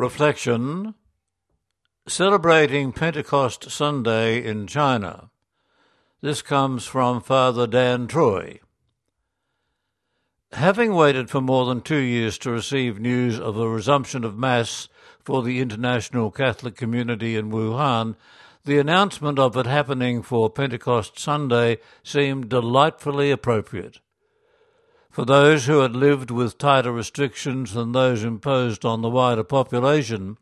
Reflection Celebrating Pentecost Sunday in China. This comes from Father Dan Troy. Having waited for more than two years to receive news of a resumption of Mass for the international Catholic community in Wuhan, the announcement of it happening for Pentecost Sunday seemed delightfully appropriate. For those who had lived with tighter restrictions than those imposed on the wider population,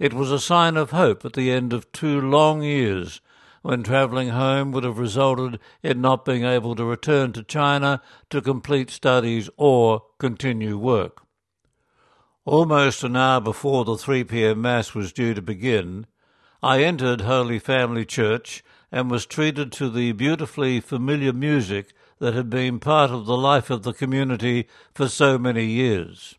it was a sign of hope at the end of two long years when travelling home would have resulted in not being able to return to China to complete studies or continue work. Almost an hour before the 3 p.m. Mass was due to begin, I entered Holy Family Church and was treated to the beautifully familiar music that had been part of the life of the community for so many years.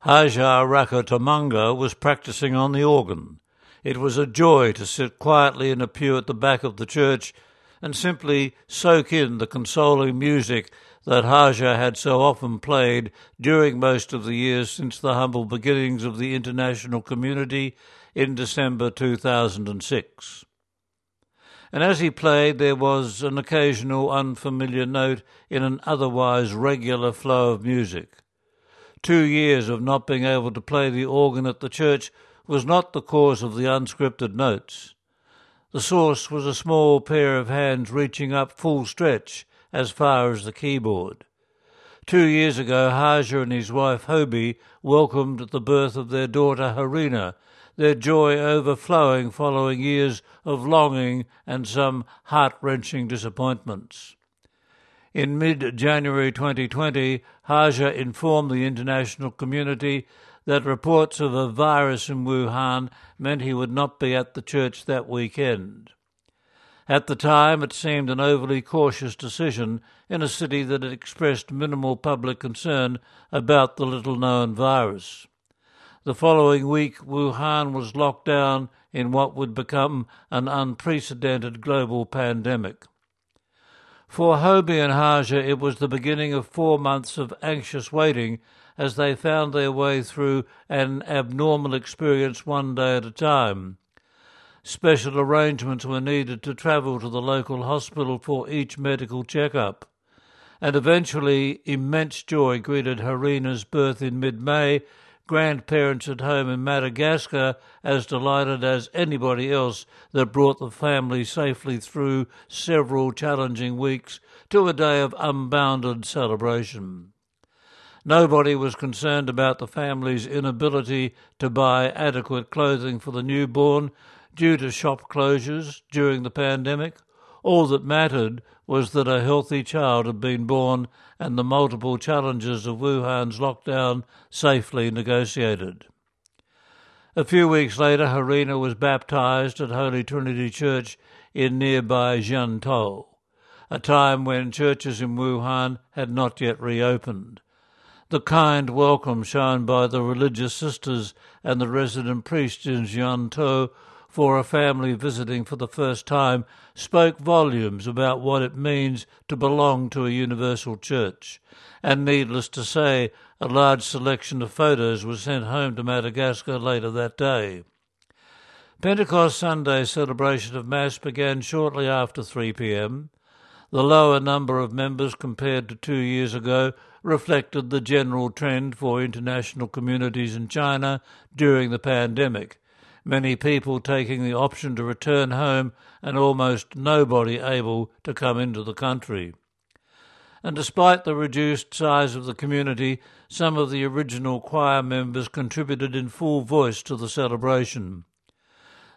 Haja Rakatamanga was practicing on the organ. It was a joy to sit quietly in a pew at the back of the church and simply soak in the consoling music that Haja had so often played during most of the years since the humble beginnings of the international community in December 2006. And as he played, there was an occasional unfamiliar note in an otherwise regular flow of music. Two years of not being able to play the organ at the church was not the cause of the unscripted notes. The source was a small pair of hands reaching up full stretch as far as the keyboard. Two years ago, Haja and his wife Hobie welcomed the birth of their daughter Harina, their joy overflowing following years of longing and some heart wrenching disappointments. In mid January 2020, Haja informed the international community that reports of a virus in Wuhan meant he would not be at the church that weekend. At the time, it seemed an overly cautious decision in a city that had expressed minimal public concern about the little known virus. The following week, Wuhan was locked down in what would become an unprecedented global pandemic. For Hobie and Haja, it was the beginning of four months of anxious waiting as they found their way through an abnormal experience one day at a time. Special arrangements were needed to travel to the local hospital for each medical checkup. And eventually, immense joy greeted Harina's birth in mid May grandparents at home in Madagascar as delighted as anybody else that brought the family safely through several challenging weeks to a day of unbounded celebration. Nobody was concerned about the family's inability to buy adequate clothing for the newborn due to shop closures during the pandemic. All that mattered was that a healthy child had been born and the multiple challenges of Wuhan's lockdown safely negotiated. A few weeks later, Harina was baptized at Holy Trinity Church in nearby Jiantou, a time when churches in Wuhan had not yet reopened. The kind welcome shown by the religious sisters and the resident priest in Jiantou for a family visiting for the first time spoke volumes about what it means to belong to a universal church. And needless to say, a large selection of photos was sent home to Madagascar later that day. Pentecost Sunday celebration of Mass began shortly after 3 p.m. The lower number of members compared to two years ago reflected the general trend for international communities in China during the pandemic, many people taking the option to return home and almost nobody able to come into the country. And despite the reduced size of the community, some of the original choir members contributed in full voice to the celebration.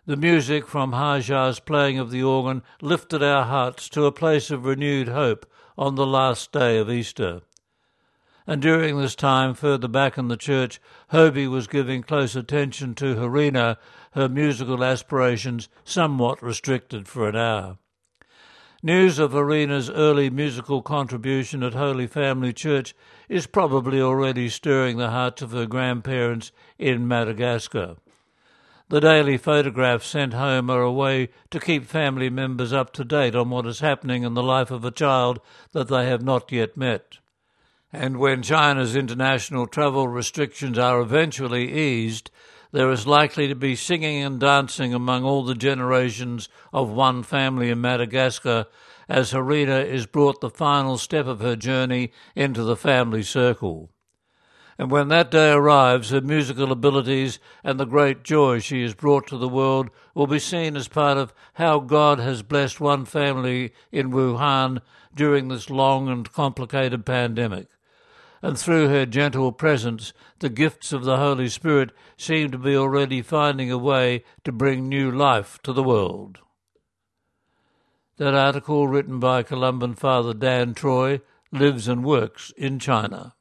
The music from Haja's playing of the organ lifted our hearts to a place of renewed hope on the last day of Easter and during this time, further back in the church, Hobie was giving close attention to Harina, her musical aspirations somewhat restricted for an hour. News of Harina's early musical contribution at Holy Family Church is probably already stirring the hearts of her grandparents in Madagascar. The daily photographs sent home are a way to keep family members up to date on what is happening in the life of a child that they have not yet met. And when China's international travel restrictions are eventually eased, there is likely to be singing and dancing among all the generations of one family in Madagascar as Harina is brought the final step of her journey into the family circle. And when that day arrives, her musical abilities and the great joy she has brought to the world will be seen as part of how God has blessed one family in Wuhan during this long and complicated pandemic and through her gentle presence, the gifts of the Holy Spirit seem to be already finding a way to bring new life to the world. That article, written by Columban Father Dan Troy, lives and works in China.